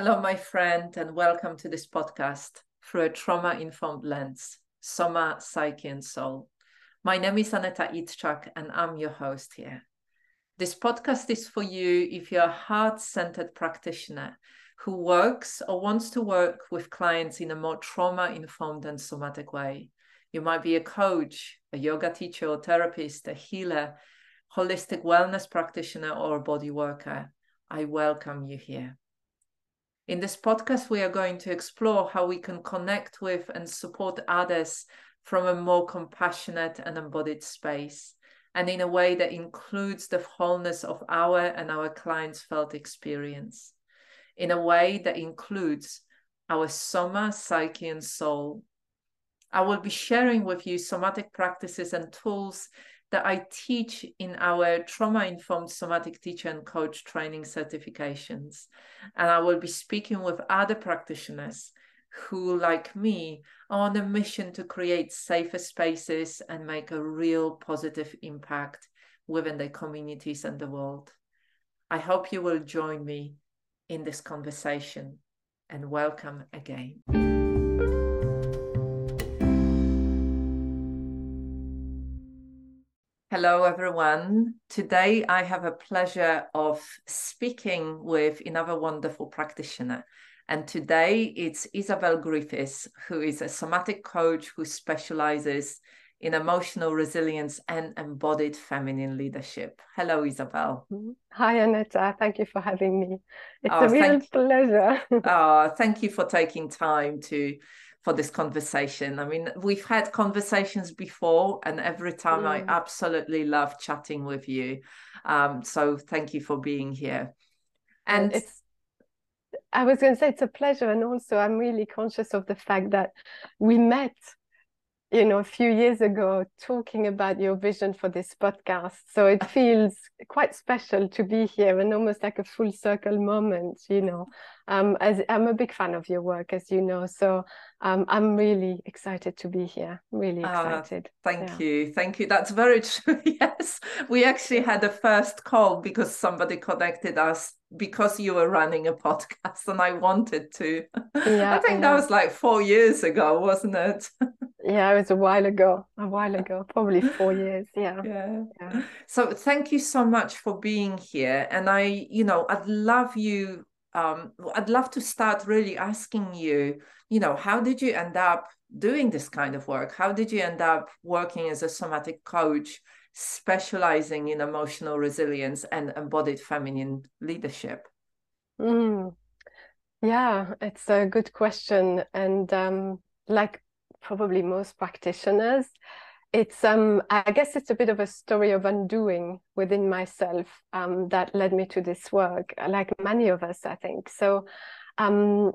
Hello, my friend, and welcome to this podcast through a trauma informed lens, Soma, Psyche, and Soul. My name is Aneta Idczak, and I'm your host here. This podcast is for you if you're a heart centered practitioner who works or wants to work with clients in a more trauma informed and somatic way. You might be a coach, a yoga teacher or therapist, a healer, holistic wellness practitioner, or a body worker. I welcome you here. In this podcast, we are going to explore how we can connect with and support others from a more compassionate and embodied space, and in a way that includes the wholeness of our and our clients' felt experience, in a way that includes our soma, psyche, and soul. I will be sharing with you somatic practices and tools that I teach in our trauma informed somatic teacher and coach training certifications. And I will be speaking with other practitioners who, like me, are on a mission to create safer spaces and make a real positive impact within their communities and the world. I hope you will join me in this conversation and welcome again. Hello, everyone. Today I have a pleasure of speaking with another wonderful practitioner. And today it's Isabelle Griffiths, who is a somatic coach who specializes in emotional resilience and embodied feminine leadership. Hello, Isabelle. Hi, Aneta. Thank you for having me. It's oh, a real pleasure. oh, thank you for taking time to for this conversation. I mean, we've had conversations before, and every time mm. I absolutely love chatting with you. Um, so thank you for being here. And it's, I was going to say it's a pleasure, and also I'm really conscious of the fact that we met you know a few years ago talking about your vision for this podcast. So it feels quite special to be here and almost like a full circle moment you know. Um as i'm a big fan of your work as you know. So um i'm really excited to be here. Really ah, excited. uh, thank yeah. you. Thank you. That's very true. Yes. We actually had a first call because somebody connected us because you were running a podcast and I wanted to. Yeah, I think yeah. that was like four years ago, wasn't it? yeah, it was a while ago, a while ago, probably four years. Yeah. yeah. Yeah. So thank you so much for being here. And I, you know, I'd love you, um, I'd love to start really asking you, you know, how did you end up doing this kind of work? How did you end up working as a somatic coach? Specializing in emotional resilience and embodied feminine leadership? Mm. Yeah, it's a good question. And um, like probably most practitioners, it's um I guess it's a bit of a story of undoing within myself um, that led me to this work, like many of us, I think. So um,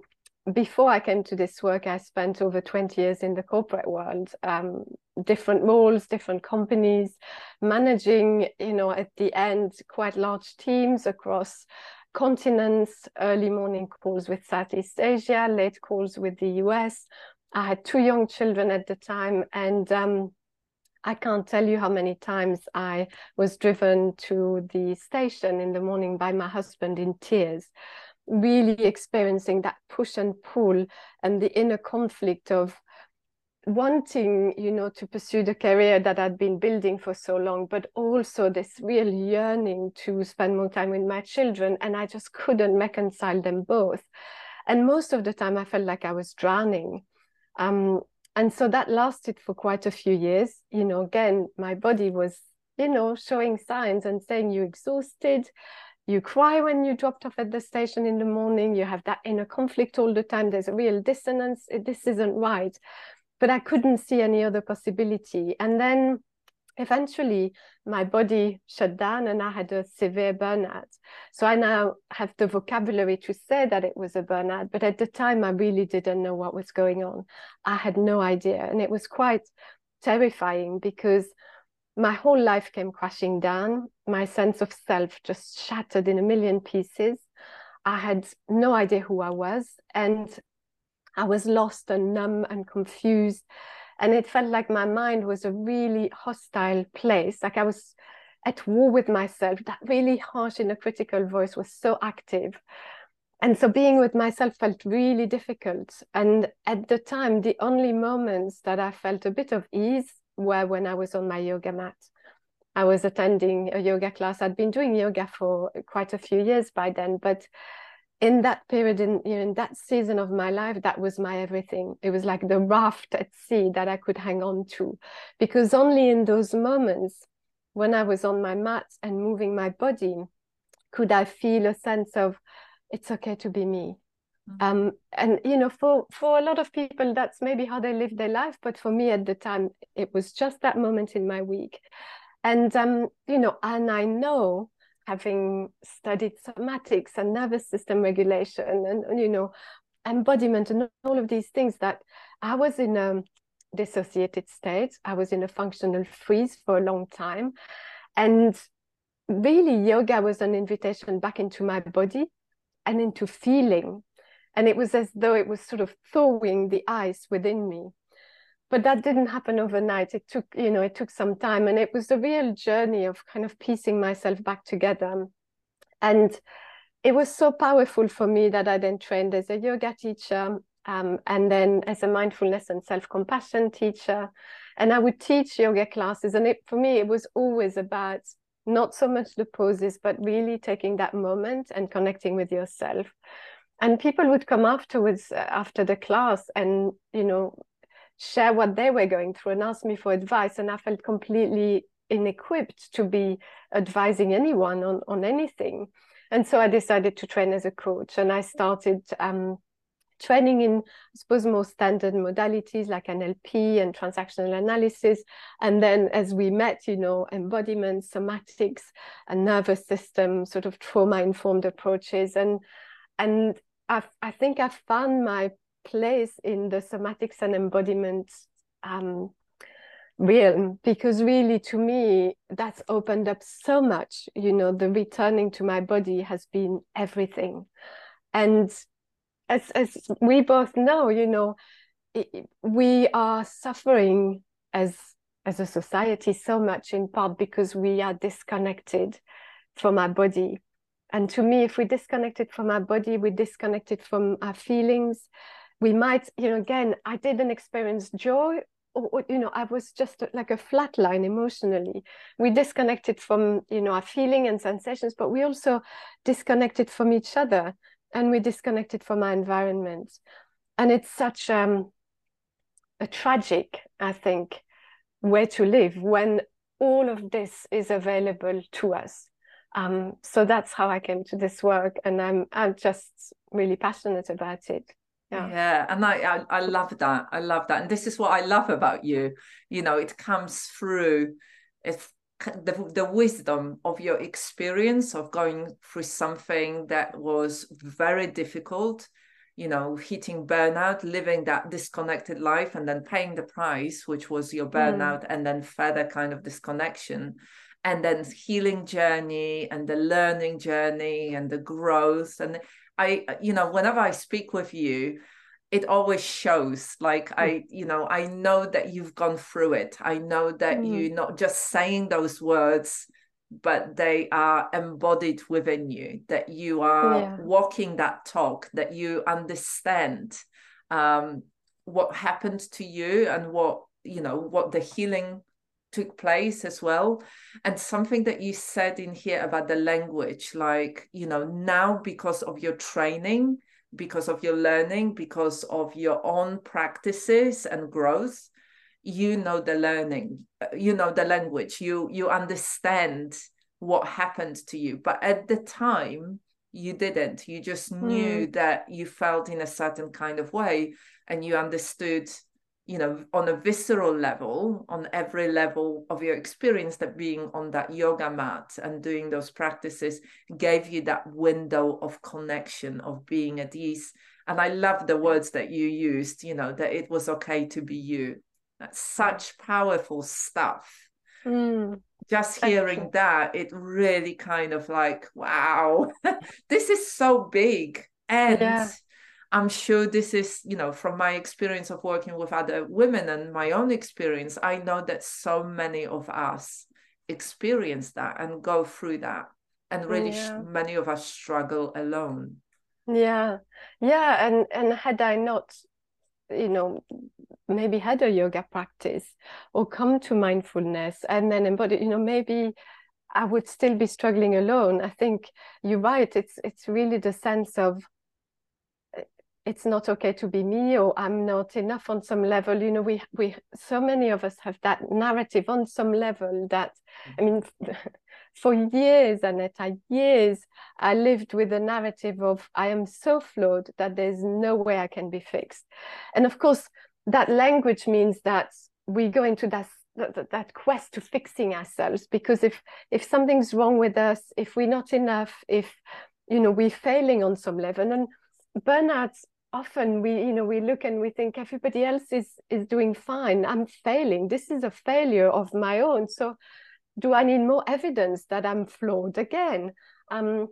before I came to this work, I spent over 20 years in the corporate world, um, different roles, different companies, managing, you know, at the end, quite large teams across continents, early morning calls with Southeast Asia, late calls with the US. I had two young children at the time, and um, I can't tell you how many times I was driven to the station in the morning by my husband in tears really experiencing that push and pull and the inner conflict of wanting you know to pursue the career that i'd been building for so long but also this real yearning to spend more time with my children and i just couldn't reconcile them both. And most of the time i felt like i was drowning. Um, and so that lasted for quite a few years. You know again my body was you know showing signs and saying you're exhausted you cry when you dropped off at the station in the morning. You have that inner conflict all the time. There's a real dissonance. This isn't right. But i couldn't see any other possibility. And then eventually my body shut down and i had a severe burnout. So i now have the vocabulary to say that it was a burnout but at the time i really didn't know what was going on. I had no idea. And it was quite terrifying because my whole life came crashing down. My sense of self just shattered in a million pieces. I had no idea who I was, and I was lost and numb and confused. And it felt like my mind was a really hostile place. Like I was at war with myself. That really harsh inner critical voice was so active. and so being with myself felt really difficult. And at the time, the only moments that I felt a bit of ease were when I was on my yoga mat. I was attending a yoga class. I'd been doing yoga for quite a few years by then, but in that period, in, you know, in that season of my life, that was my everything. It was like the raft at sea that I could hang on to, because only in those moments when I was on my mat and moving my body could I feel a sense of it's okay to be me. Mm-hmm. Um, and you know, for for a lot of people, that's maybe how they live their life. But for me, at the time, it was just that moment in my week. And um, you know, and I know, having studied somatics and nervous system regulation, and you know, embodiment, and all of these things, that I was in a dissociated state. I was in a functional freeze for a long time, and really, yoga was an invitation back into my body and into feeling. And it was as though it was sort of thawing the ice within me. But that didn't happen overnight. It took, you know, it took some time. And it was a real journey of kind of piecing myself back together. And it was so powerful for me that I then trained as a yoga teacher um, and then as a mindfulness and self-compassion teacher. And I would teach yoga classes. And it, for me, it was always about not so much the poses, but really taking that moment and connecting with yourself. And people would come afterwards uh, after the class and, you know, share what they were going through and ask me for advice. And I felt completely inequipped to be advising anyone on, on anything. And so I decided to train as a coach and I started um, training in, I suppose, more standard modalities like NLP and transactional analysis. And then as we met, you know, embodiment, somatics, and nervous system, sort of trauma-informed approaches. And and i I think I found my place in the somatics and embodiment um, realm because really to me that's opened up so much you know the returning to my body has been everything and as as we both know, you know, we are suffering as as a society so much in part because we are disconnected from our body. And to me, if we disconnected from our body, we disconnected from our feelings. We might, you know, again, I didn't experience joy or, or, you know i was just like a flat line emotionally we disconnected from you know our feeling and sensations but we also disconnected from each other and we're disconnected from our environment and it's such um, a tragic i think way to live when all of this is available to us um, so that's how i came to this work and i'm i'm just really passionate about it yeah. yeah and I, I i love that i love that and this is what i love about you you know it comes through if the, the wisdom of your experience of going through something that was very difficult you know hitting burnout living that disconnected life and then paying the price which was your mm. burnout mm. and then further kind of disconnection and then healing journey and the learning journey and the growth and i you know whenever i speak with you it always shows like mm. i you know i know that you've gone through it i know that mm. you're not just saying those words but they are embodied within you that you are yeah. walking that talk that you understand um, what happened to you and what you know what the healing took place as well and something that you said in here about the language like you know now because of your training because of your learning, because of your own practices and growth, you know the learning, you know the language, you you understand what happened to you. But at the time, you didn't. You just knew mm. that you felt in a certain kind of way and you understood you know on a visceral level on every level of your experience that being on that yoga mat and doing those practices gave you that window of connection of being at ease. And i love the words that you used you know that it was okay to be you. That's such powerful stuff. Mm. just hearing that it really kind of like wow this is so big. And yeah I'm sure this is, you know, from my experience of working with other women and my own experience, I know that so many of us experience that and go through that. And really, yeah. many of us struggle alone. yeah yeah and and had i not you know maybe had a yoga practice or come to mindfulness and then embody you know maybe i would still be struggling alone i think you're right it's it's really the sense of it's not okay to be me or i'm not enough on some level. You know we we so many of us have that narrative on some level that i mean for years Aneta years i lived with the narrative of i am so flawed that there's no way i can be fixed. And of course that language means that we go into that that, that quest to fixing ourselves because if if something's wrong with us if we're not enough if you know we're failing on some level and burnout often we you know we look and we think everybody else is is doing fine. I'm failing. This is a failure of my own. So do i need more evidence that i'm flawed again? Um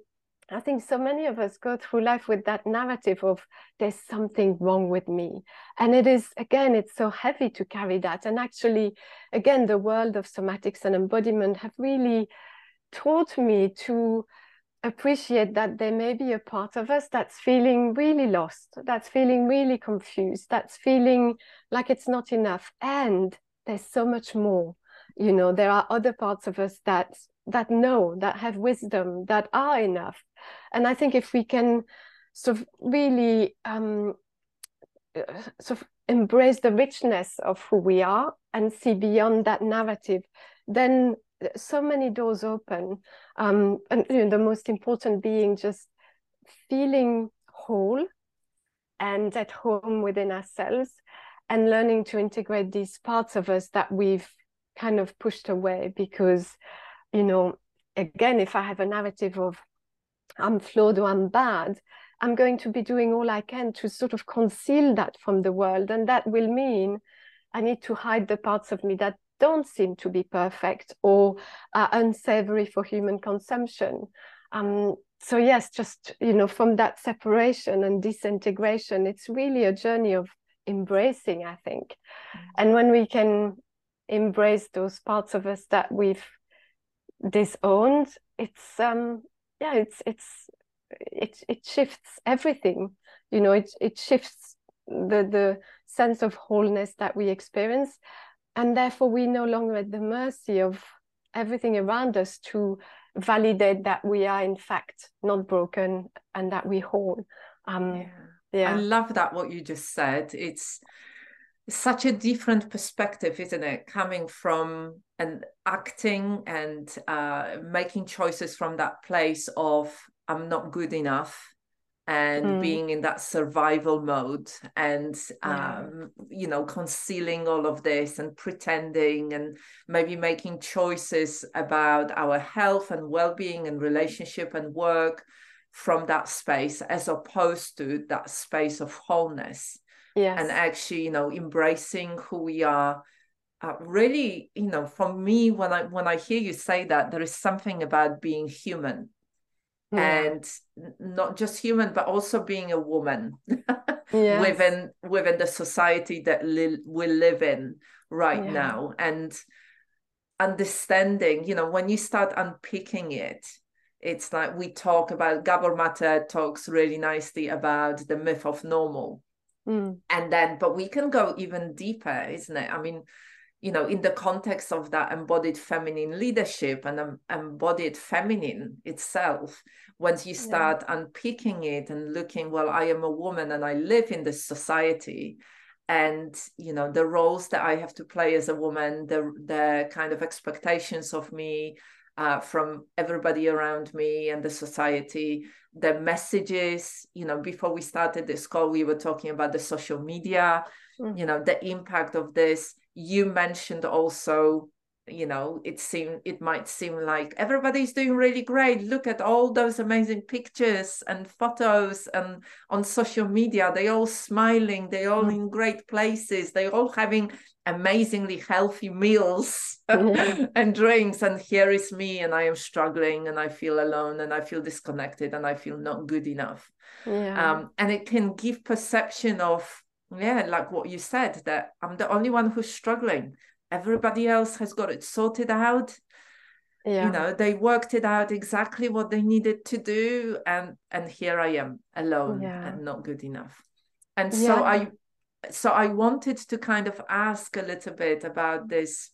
i think so many of us go through life with that narrative of there's something wrong with me. And it is again it's so heavy to carry that. And actually again the world of somatics and embodiment have really taught me to appreciate that there may be a part of us that's feeling really lost, that's feeling really confused, that's feeling like it's not enough. And there's so much more. You know, there are other parts of us that that know, that have wisdom, that are enough. And I think if we can sort of really um, uh, sort of embrace the richness of who we are and see beyond that narrative, then so many doors open um, and you know, the most important being just feeling whole and at home within ourselves and learning to integrate these parts of us that we've kind of pushed away because you know again if i have a narrative of i'm flawed or i'm bad i'm going to be doing all i can to sort of conceal that from the world. And that will mean i need to hide the parts of me that don't seem to be perfect or are unsavory for human consumption. Um, so yes, just you know, from that separation and disintegration, it's really a journey of embracing, I think. Mm-hmm. And when we can embrace those parts of us that we've disowned, it's um yeah, it's it's it it shifts everything. You know, it it shifts the the sense of wholeness that we experience and therefore we no longer at the mercy of everything around us to validate that we are in fact not broken and that we whole um yeah. yeah. i love that what you just said it's such a different perspective isn't it coming from and acting and uh, making choices from that place of i'm not good enough and mm. being in that survival mode and yeah. um, you know concealing all of this and pretending and maybe making choices about our health and well-being and relationship and work from that space as opposed to that space of wholeness yes. and actually you know embracing who we are uh, really you know for me when i when i hear you say that there is something about being human yeah. and not just human but also being a woman yes. within within the society that li- we live in right yeah. now and understanding you know when you start unpicking it it's like we talk about Gabor Mate talks really nicely about the myth of normal mm. and then but we can go even deeper isn't it i mean you know in the context of that embodied feminine leadership and um, embodied feminine itself once you start yeah. unpicking it and looking well i am a woman and i live in this society and you know the roles that i have to play as a woman the the kind of expectations of me uh, from everybody around me and the society the messages you know before we started this call we were talking about the social media mm. you know the impact of this you mentioned also you know it seem it might seem like everybody's doing really great look at all those amazing pictures and photos and on social media they all smiling they all mm. in great places they all having amazingly healthy meals mm-hmm. and drinks and here is me and i am struggling and i feel alone and i feel disconnected and i feel not good enough yeah. um, and it can give perception of yeah like what you said that i'm the only one who's struggling everybody else has got it sorted out yeah. you know they worked it out exactly what they needed to do and and here i am alone yeah. and not good enough and so yeah. i so i wanted to kind of ask a little bit about this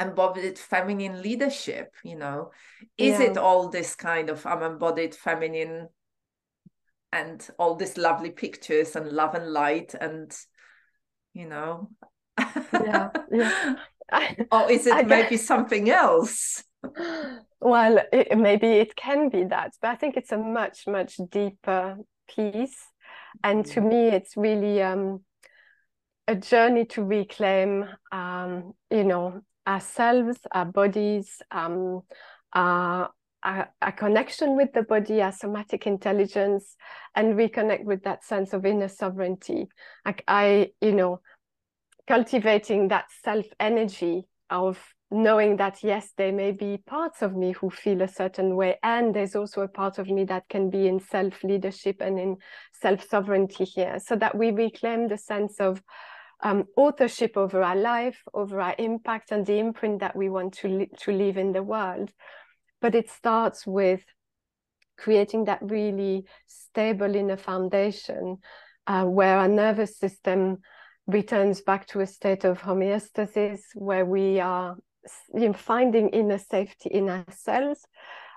embodied feminine leadership you know is it all this kind of i'm embodied feminine and all these lovely pictures and love and light and you know yeah yeah or is it I maybe guess... something else? Well, it, maybe it can be that, but I think it's a much, much deeper piece. And to mm. me, it's really um, a journey to reclaim, um, you know, ourselves, our bodies, um, our, our, connection with the body, our somatic intelligence, and reconnect with that sense of inner sovereignty. Like I, you know, cultivating that self energy of knowing that yes there may be parts of me who feel a certain way and there's also a part of me that can be in self leadership and in self sovereignty here so that we reclaim the sense of um, authorship over our life over our impact and the imprint that we want to, li- to leave in the world but it starts with creating that really stable inner foundation uh, where our nervous system returns back to a state of homeostasis where we are you know, finding inner safety in ourselves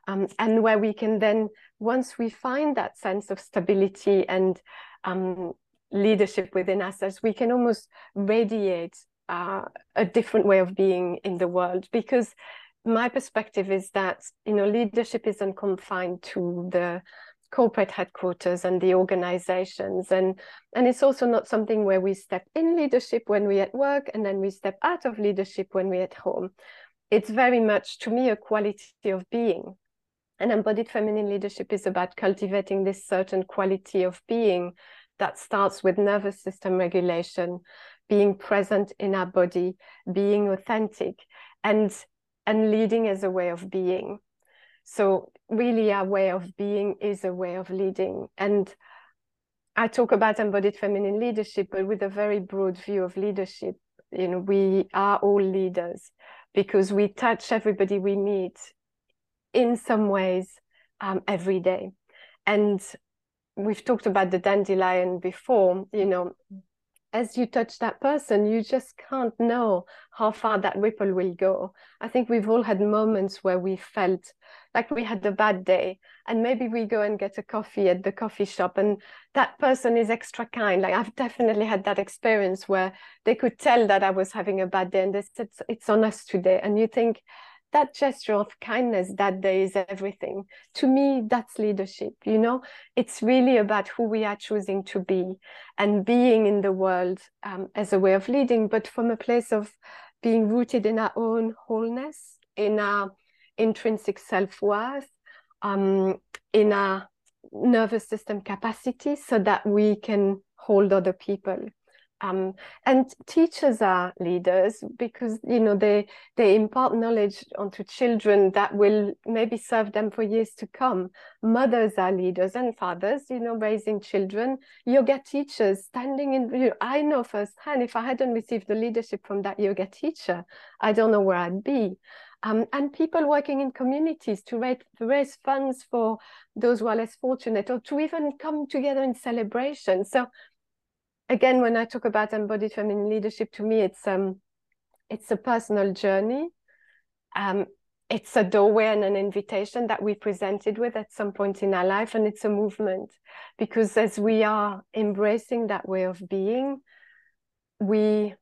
um, and where we can then once we find that sense of stability and um, leadership within ourselves we can almost radiate uh, a different way of being in the world. Because my perspective is that you know leadership isn't confined to the corporate headquarters and the organizations. And and it's also not something where we step in leadership when we're at work and then we step out of leadership when we're at home. It's very much to me a quality of being. And embodied feminine leadership is about cultivating this certain quality of being that starts with nervous system regulation being present in our body being authentic. And and leading as a way of being so really our way of being is a way of leading. And I talk about embodied feminine leadership, but with a very broad view of leadership. You know, we are all leaders because we touch everybody we meet in some ways um, every day. And we've talked about the dandelion before, you know, as you touch that person, you just can't know how far that ripple will go. I think we've all had moments where we felt like we had a bad day, and maybe we go and get a coffee at the coffee shop, and that person is extra kind. Like I've definitely had that experience where they could tell that I was having a bad day, and they said, It's on us today. And you think, that gesture of kindness that day is everything. To me, that's leadership. You know, it's really about who we are choosing to be and being in the world um, as a way of leading, but from a place of being rooted in our own wholeness, in our intrinsic self worth, um, in our nervous system capacity, so that we can hold other people um, and teachers are leaders because you know they they impart knowledge onto children that will maybe serve them for years to come. Mothers are leaders and fathers you know raising children. Yoga teachers standing in you know, i know firsthand if i hadn't received the leadership from that yoga teacher i don't know where i'd be. Um, and people working in communities to raise, to raise funds for those who are less fortunate or to even come together in celebration. So again, when I talk about embodied feminine leadership, to me, it's um, it's a personal journey. Um, it's a doorway and an invitation that we presented with at some point in our life, and it's a movement because as we are embracing that way of being, we,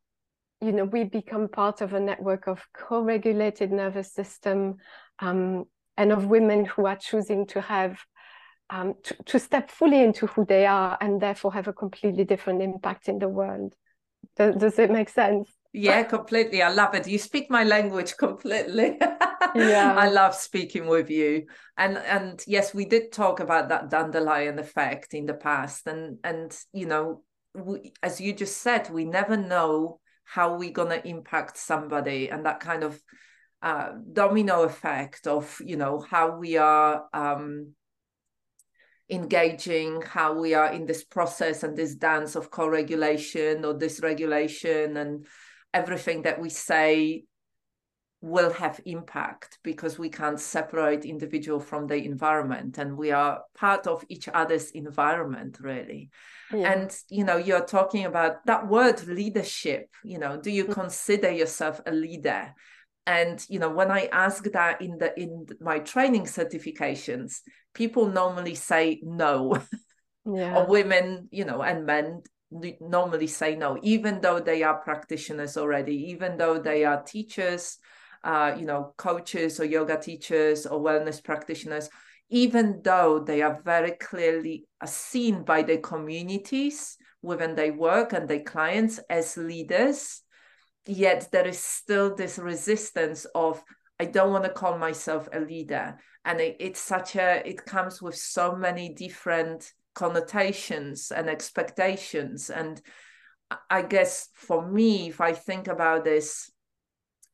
you know, we become part of a network of co-regulated nervous system um, and of women who are choosing to have um, to, to step fully into who they are and therefore have a completely different impact in the world. Does, does it make sense? Yeah, completely. I love it. You speak my language completely. yeah. I love speaking with you. And and yes, we did talk about that dandelion effect in the past. And and you know, we, as you just said, we never know how we're gonna impact somebody and that kind of uh, domino effect of you know how we are um, engaging how we are in this process and this dance of co-regulation or dysregulation and everything that we say will have impact because we can't separate individual from the environment and we are part of each other's environment really yeah. and you know you're talking about that word leadership you know do you mm-hmm. consider yourself a leader and you know when i ask that in the in my training certifications people normally say no yeah. or women you know and men normally say no even though they are practitioners already even though they are teachers uh, you know, coaches or yoga teachers or wellness practitioners, even though they are very clearly seen by their communities within their work and their clients as leaders, yet there is still this resistance of I don't want to call myself a leader. And it, it's such a, it comes with so many different connotations and expectations. And I guess for me, if I think about this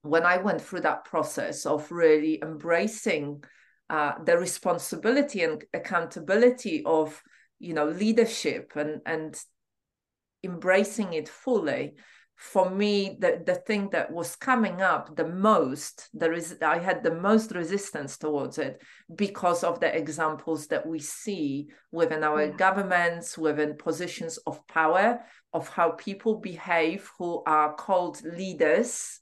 when I went through that process of really embracing uh, the responsibility and accountability of you know leadership and and embracing it fully for me the the thing that was coming up the most there is i had the most resistance towards it because of the examples that we see within our yeah. governments within positions of power of how people behave who are called leaders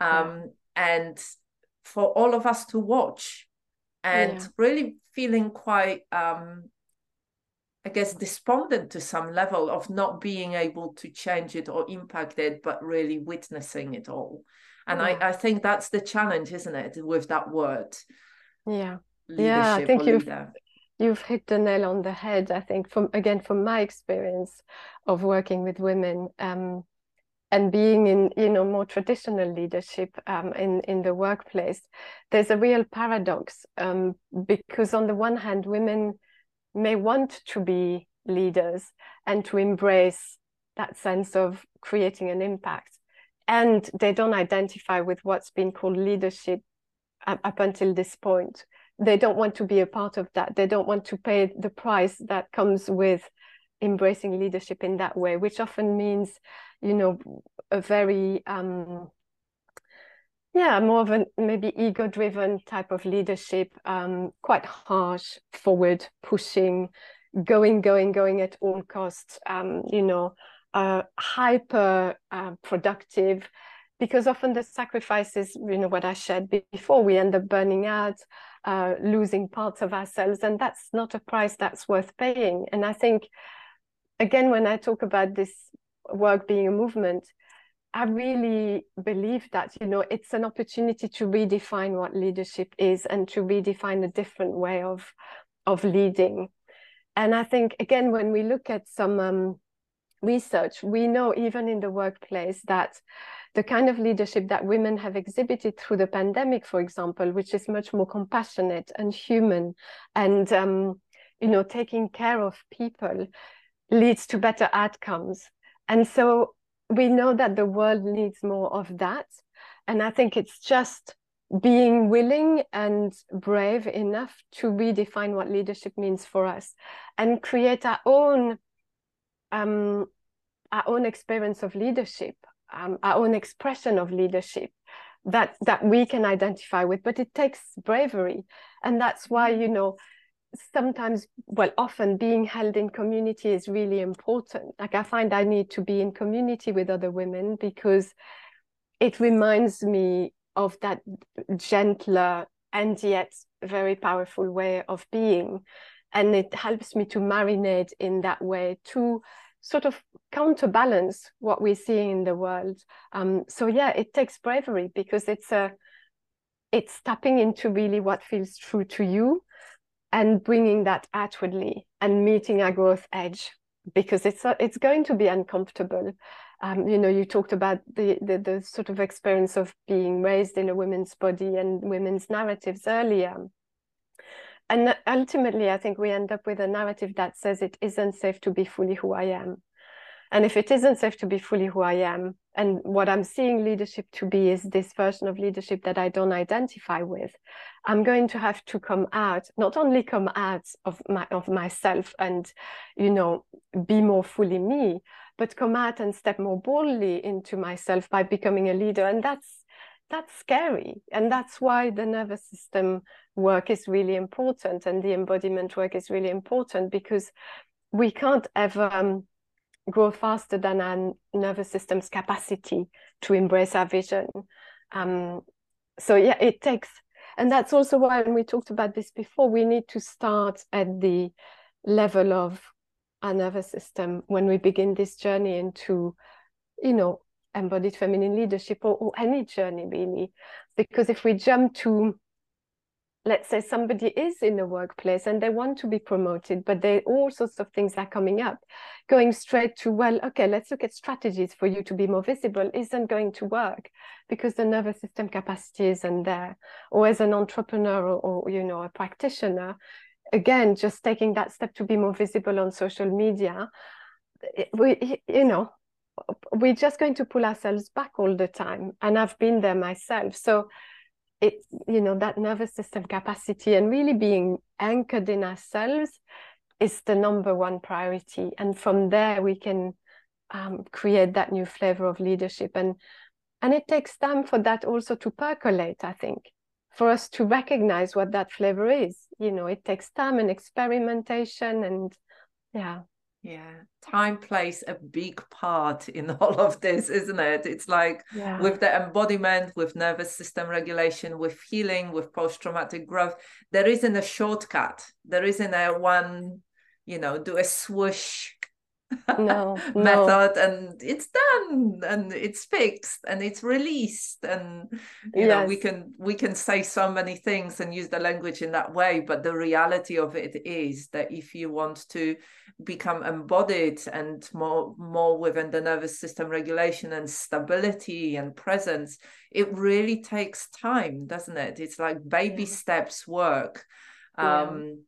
um, yeah. and for all of us to watch and yeah. really feeling quite um, I guess despondent to some level of not being able to change it or impact it, but really witnessing it all. And yeah. I, I think that's the challenge, isn't it, with that word? Yeah. Yeah, I think you've you've hit the nail on the head. I think from again from my experience of working with women, um, and being in you know more traditional leadership um, in in the workplace there's a real paradox um, because on the one hand women may want to be leaders and to embrace that sense of creating an impact. And they don't identify with what's been called leadership up until this point. They don't want to be a part of that. They don't want to pay the price that comes with embracing leadership in that way which often means you know a very um, yeah more of a maybe ego driven type of leadership um, quite harsh forward pushing going going going at all costs um, you know uh, hyper uh, productive because often the sacrifices you know what i shared before we end up burning out uh, losing parts of ourselves and that's not a price that's worth paying. And i think again when i talk about this work being a movement I really believe that you know it's an opportunity to redefine what leadership is and to redefine a different way of of leading. And I think again when we look at some um, research, we know even in the workplace that the kind of leadership that women have exhibited through the pandemic, for example, which is much more compassionate and human, and um, you know taking care of people, leads to better outcomes. And so we know that the world needs more of that. And I think it's just being willing and brave enough to redefine what leadership means for us and create our own um, our own experience of leadership, um, our own expression of leadership that that we can identify with. But it takes bravery, and that's why you know sometimes well often being held in community is really important. Like i find i need to be in community with other women because it reminds me of that gentler and yet very powerful way of being. And it helps me to marinate in that way to sort of counterbalance what we're seeing in the world. Um, so yeah it takes bravery because it's a it's tapping into really what feels true to you and bringing that outwardly and meeting our growth edge because it's uh, it's going to be uncomfortable. Um, you know, you talked about the, the, the sort of experience of being raised in a woman's body and women's narratives earlier. And ultimately, I think we end up with a narrative that says it isn't safe to be fully who I am. And if it isn't safe to be fully who I am, and what I'm seeing leadership to be is this version of leadership that I don't identify with, I'm going to have to come out, not only come out of my of myself and, you know, be more fully me, but come out and step more boldly into myself by becoming a leader. And that's that's scary and that's why the nervous system work is really important and the embodiment work is really important because we can't ever um, grow faster than our nervous system's capacity to embrace our vision. Um, so yeah it takes and that's also why we talked about this before we need to start at the level of our nervous system when we begin this journey into you know embodied feminine leadership or, or any journey really. Because if we jump to let's say somebody is in the workplace and they want to be promoted, but there all sorts of things are coming up. Going straight to, well, okay, let's look at strategies for you to be more visible isn't going to work because the nervous system capacity isn't there. Or as an entrepreneur or, or you know, a practitioner, again, just taking that step to be more visible on social media, we, you know, we're just going to pull ourselves back all the time. And I've been there myself. So it, you know, that nervous system capacity and really being anchored in ourselves is the number one priority. And from there, we can um, create that new flavor of leadership. And and it takes time for that also to percolate, I think, for us to recognize what that flavor is. You know, it takes time and experimentation and yeah. Yeah, time plays a big part in all of this, isn't it? It's like yeah. with the embodiment, with nervous system regulation, with healing, with post traumatic growth, there isn't a shortcut. There isn't a one, you know, do a swoosh no, method no. and it's done and it's fixed and it's released and you yes. know we can we can say so many things and use the language in that way but the reality of it is that if you want to become embodied and more more within the nervous system regulation and stability and presence it really takes time doesn't it it's like baby yeah. steps work um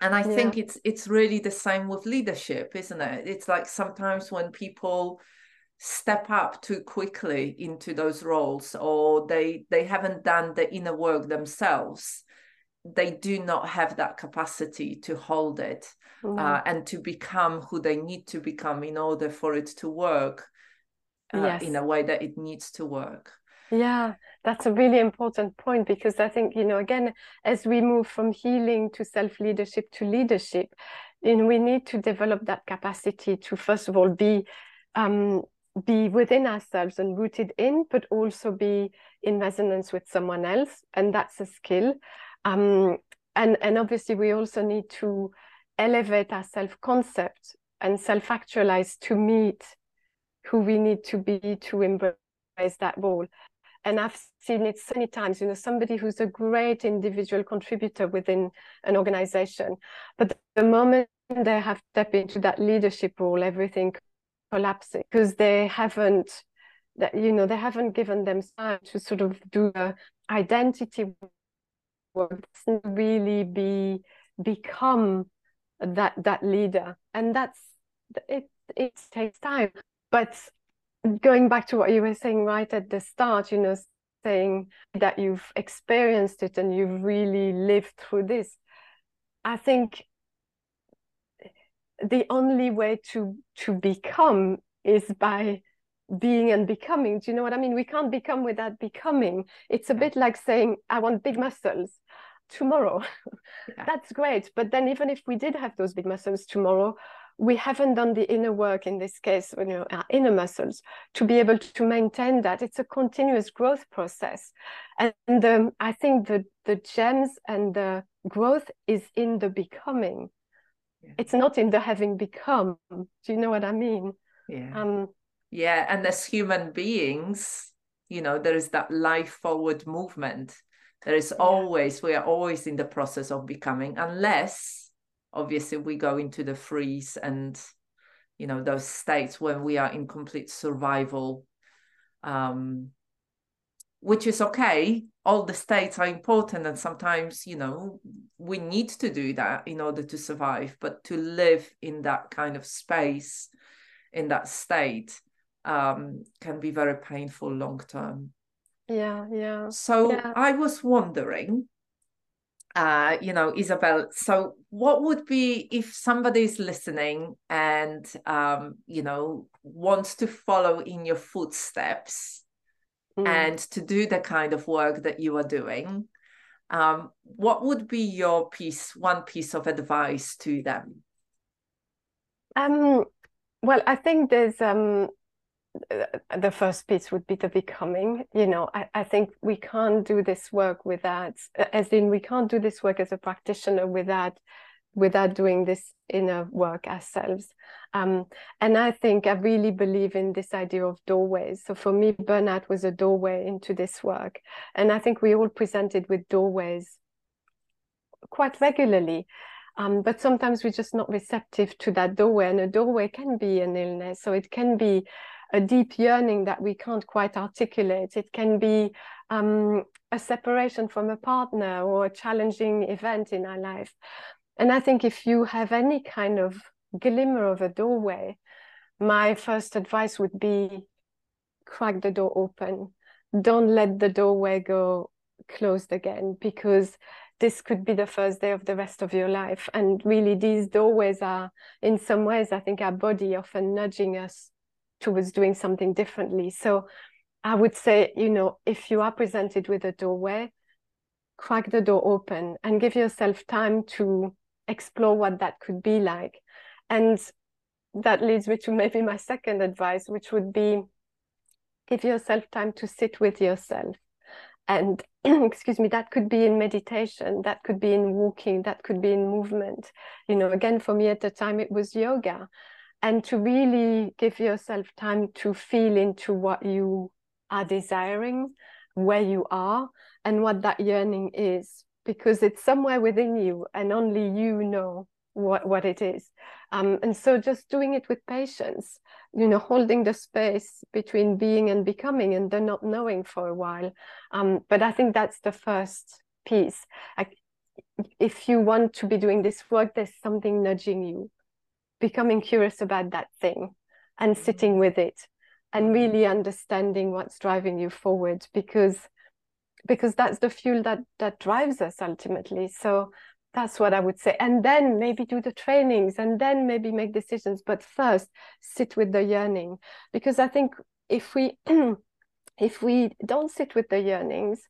and i yeah. think it's it's really the same with leadership isn't it it's like sometimes when people step up too quickly into those roles or they they haven't done the inner work themselves they do not have that capacity to hold it mm-hmm. uh, and to become who they need to become in order for it to work uh, yes. in a way that it needs to work yeah, that's a really important point because I think, you know, again, as we move from healing to self leadership to leadership, you know, we need to develop that capacity to, first of all, be. Um, be within ourselves and rooted in, but also be in resonance with someone else, and that's a skill. Um, and and obviously, we also need to elevate our self concept and self actualize to meet who we need to be to embrace that role and I've seen it so many times, you know, somebody who's a great individual contributor within an organization, but the moment they have step into that leadership role, everything collapsing because they haven't, that you know, they haven't given them time to sort of do a identity work, really be become that that leader, and that's it. It takes time, but going back to what you were saying right at the start, you know, saying that you've experienced it and you've really lived through this. I think the only way to to become is by being and becoming. Do you know what I mean? We can't become without becoming. It's a bit like saying, I want big muscles tomorrow. Yeah. That's great. But then even if we did have those big muscles tomorrow, we haven't done the inner work in this case, you know, our inner muscles to be able to maintain that. It's a continuous growth process. And um, I think the, the gems and the growth is in the becoming. Yeah. It's not in the having become. Do you know what I mean? Yeah. Um, yeah. And as human beings, you know, there is that life forward movement. There is always, yeah. we are always in the process of becoming, unless obviously we go into the freeze and you know those states when we are in complete survival um which is okay. All the states are important and sometimes you know we need to do that in order to survive but to live in that kind of space in that state um, can be very painful long term. Yeah yeah. So yeah. i was wondering uh, you know, Isabelle. So, what would be if somebody is listening and, um, you know, wants to follow in your footsteps? mm. and to do the kind of work that you are doing, um, what would be your piece, one piece of advice to them? Um, well, I think there's um, the first piece would be the becoming. You know, I, I think we can't do this work without, as in, we can't do this work as a practitioner without without doing this inner work ourselves. Um, and I think I really believe in this idea of doorways. So for me, burnout was a doorway into this work. And I think we all presented with doorways quite regularly. Um, but sometimes we're just not receptive to that doorway. And a doorway can be an illness. So it can be a deep yearning that we can't quite articulate. It can be um, a separation from a partner or a challenging event in our life. And I think if you have any kind of glimmer of a doorway, my first advice would be crack the door open. Don't let the doorway go closed again because this could be the first day of the rest of your life. And really, these doorways are, in some ways, I think our body often nudging us towards doing something differently. So I would say, you know, if you are presented with a doorway, crack the door open and give yourself time to explore what that could be like. And that leads me to maybe my second advice, which would be give yourself time to sit with yourself. And excuse me, that could be in meditation, that could be in walking, that could be in movement. You know, again, for me at the time, it was yoga. And to really give yourself time to feel into what you are desiring, where you are, and what that yearning is because it's somewhere within you and only you know what, what it is. Um, and so just doing it with patience, you know, holding the space between being and becoming and the not knowing for a while. Um, but I think that's the first piece. Like, if you want to be doing this work, there's something nudging you, becoming curious about that thing and sitting with it and really understanding what's driving you forward because because that's the fuel that that drives us ultimately. So that's what i would say. And then maybe do the trainings and then maybe make decisions but first sit with the yearning. Because i think if we if we don't sit with the yearnings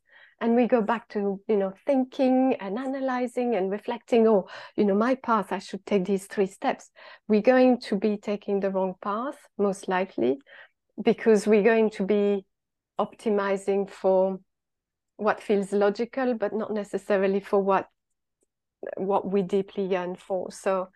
and we go back to you know thinking and analyzing and reflecting oh you know my path i should take these three steps we're going to be taking the wrong path most likely because we're going to be optimizing for what feels logical, but not necessarily for what what we deeply yearn for. So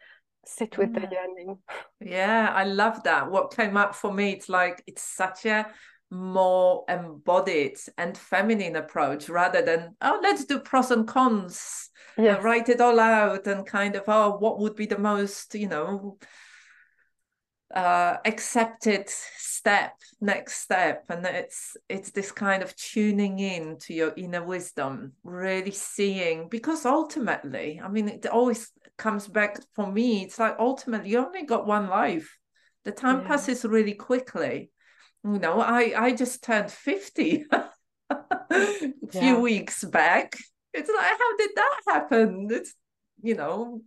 sit with yeah. the mm. yearning. Yeah, I love that. What came up for me, it's like it's such a more embodied and feminine approach rather than oh let's do pros and cons yes. write it all out and kind of oh what would be the most you know uh, accepted step next step and it's it's this kind of tuning in to your inner wisdom really seeing because ultimately i mean it always comes back for me it's like ultimately you only got one life the time yeah. passes really quickly you know i i just turned 50 a few yeah. weeks back it's like how did that happen it's you know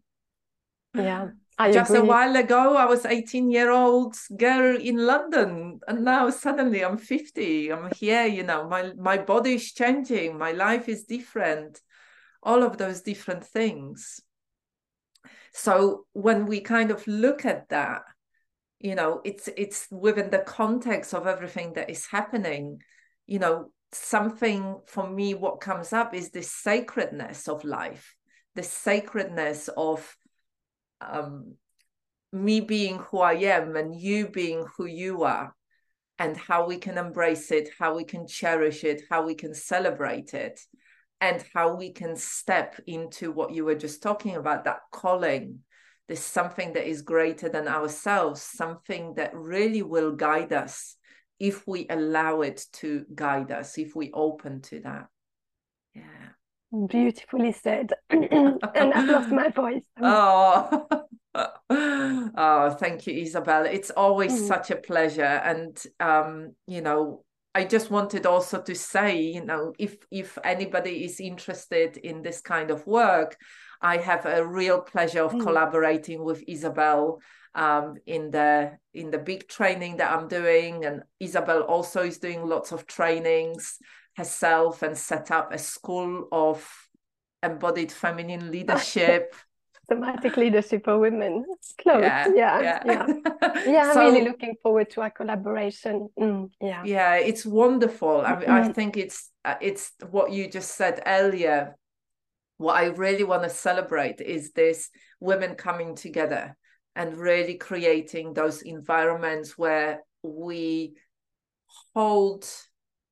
yeah I Just agree. a while ago, I was 18 year old girl in London, and now suddenly I'm 50. I'm here. You know, my my body is changing. My life is different. All of those different things. So when we kind of look at that, you know, it's it's within the context of everything that is happening. You know, something for me, what comes up is this sacredness of life, the sacredness of um, me being who I am and you being who you are, and how we can embrace it, how we can cherish it, how we can celebrate it, and how we can step into what you were just talking about that calling. There's something that is greater than ourselves, something that really will guide us if we allow it to guide us, if we open to that. Yeah. Beautifully said. and I've lost my voice. Oh. oh, thank you, Isabelle. It's always mm. such a pleasure. And um, you know, I just wanted also to say, you know, if if anybody is interested in this kind of work, I have a real pleasure of mm. collaborating with Isabelle um, in the in the big training that I'm doing, and Isabelle also is doing lots of trainings herself and set up a school of embodied feminine leadership. Somatic leadership for women. close. Yeah, yeah, yeah. Yeah, yeah I'm really looking forward to our collaboration. Mm, yeah, yeah, it's wonderful. I, mean, mm-hmm. I think it's uh, it's what you just said earlier. What I really want to celebrate is this women coming together and really creating those environments where we hold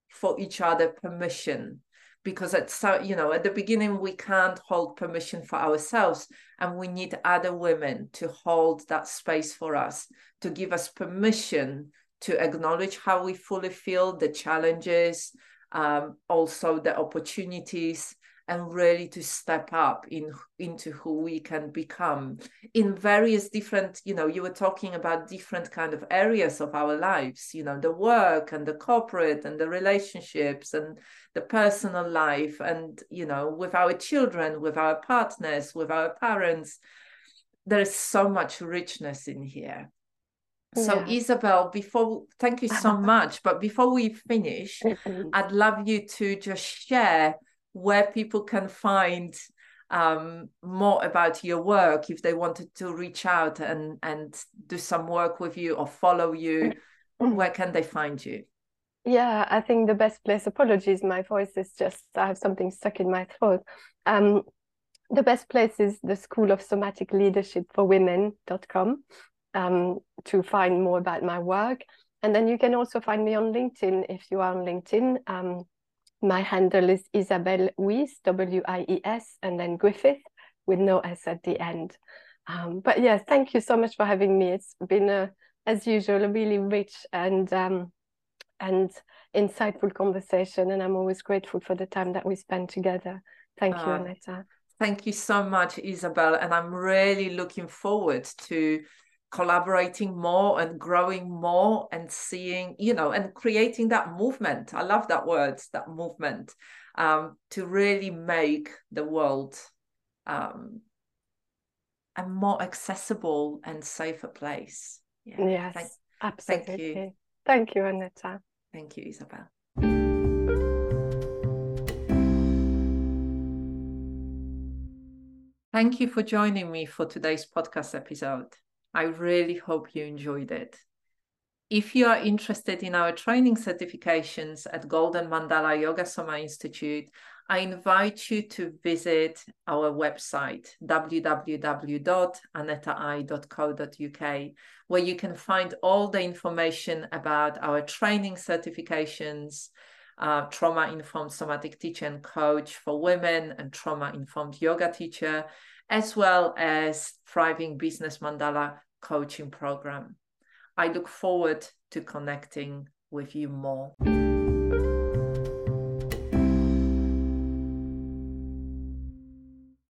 for each other permission. Because at so you know at the beginning we can't hold permission for ourselves and we need other women to hold that space for us to give us permission to acknowledge how we fully feel the challenges um, also the opportunities and really to step up in into who we can become in various different you know you were talking about different kind of areas of our lives you know the work and the corporate and the relationships and the personal life and you know with our children with our partners with our parents there is so much richness in here so yeah. Isabelle, before thank you so much. But before we finish, I'd love you to just share where people can find um, more about your work if they wanted to reach out and and do some work with you or follow you mm-hmm. where can they find you? Yeah i think the best place apologies my voice is just i have something stuck in my throat. Um, the best place is the school of somatic leadership for women.com um, to find more about my work. And then you can also find me on linkedin if you are on linkedin. Um, my handle is Isabelle Wies, W I E S, and then Griffith with no S at the end. Um, but yes, thank you so much for having me. It's been, a, as usual, a really rich and um, and insightful conversation, and I'm always grateful for the time that we spend together. Thank you, uh, Aneta. Thank you so much, Isabelle, and I'm really looking forward to collaborating more and growing more and seeing you know and creating that movement. I love that word that movement um, to really make the world um, a more accessible and safer place. Yeah. yes thank, absolutely thank you. thank you aneta thank you isabelle. Thank you for joining me for today's podcast episode. I really hope you enjoyed it. If you are interested in our training certifications at Golden Mandala Yoga Soma Institute, I invite you to visit our website, www.anetai.co.uk, where you can find all the information about our training certifications, uh, trauma informed somatic teacher and coach for women, and trauma informed yoga teacher, as well as Thriving Business Mandala coaching program. I look forward to connecting with you more.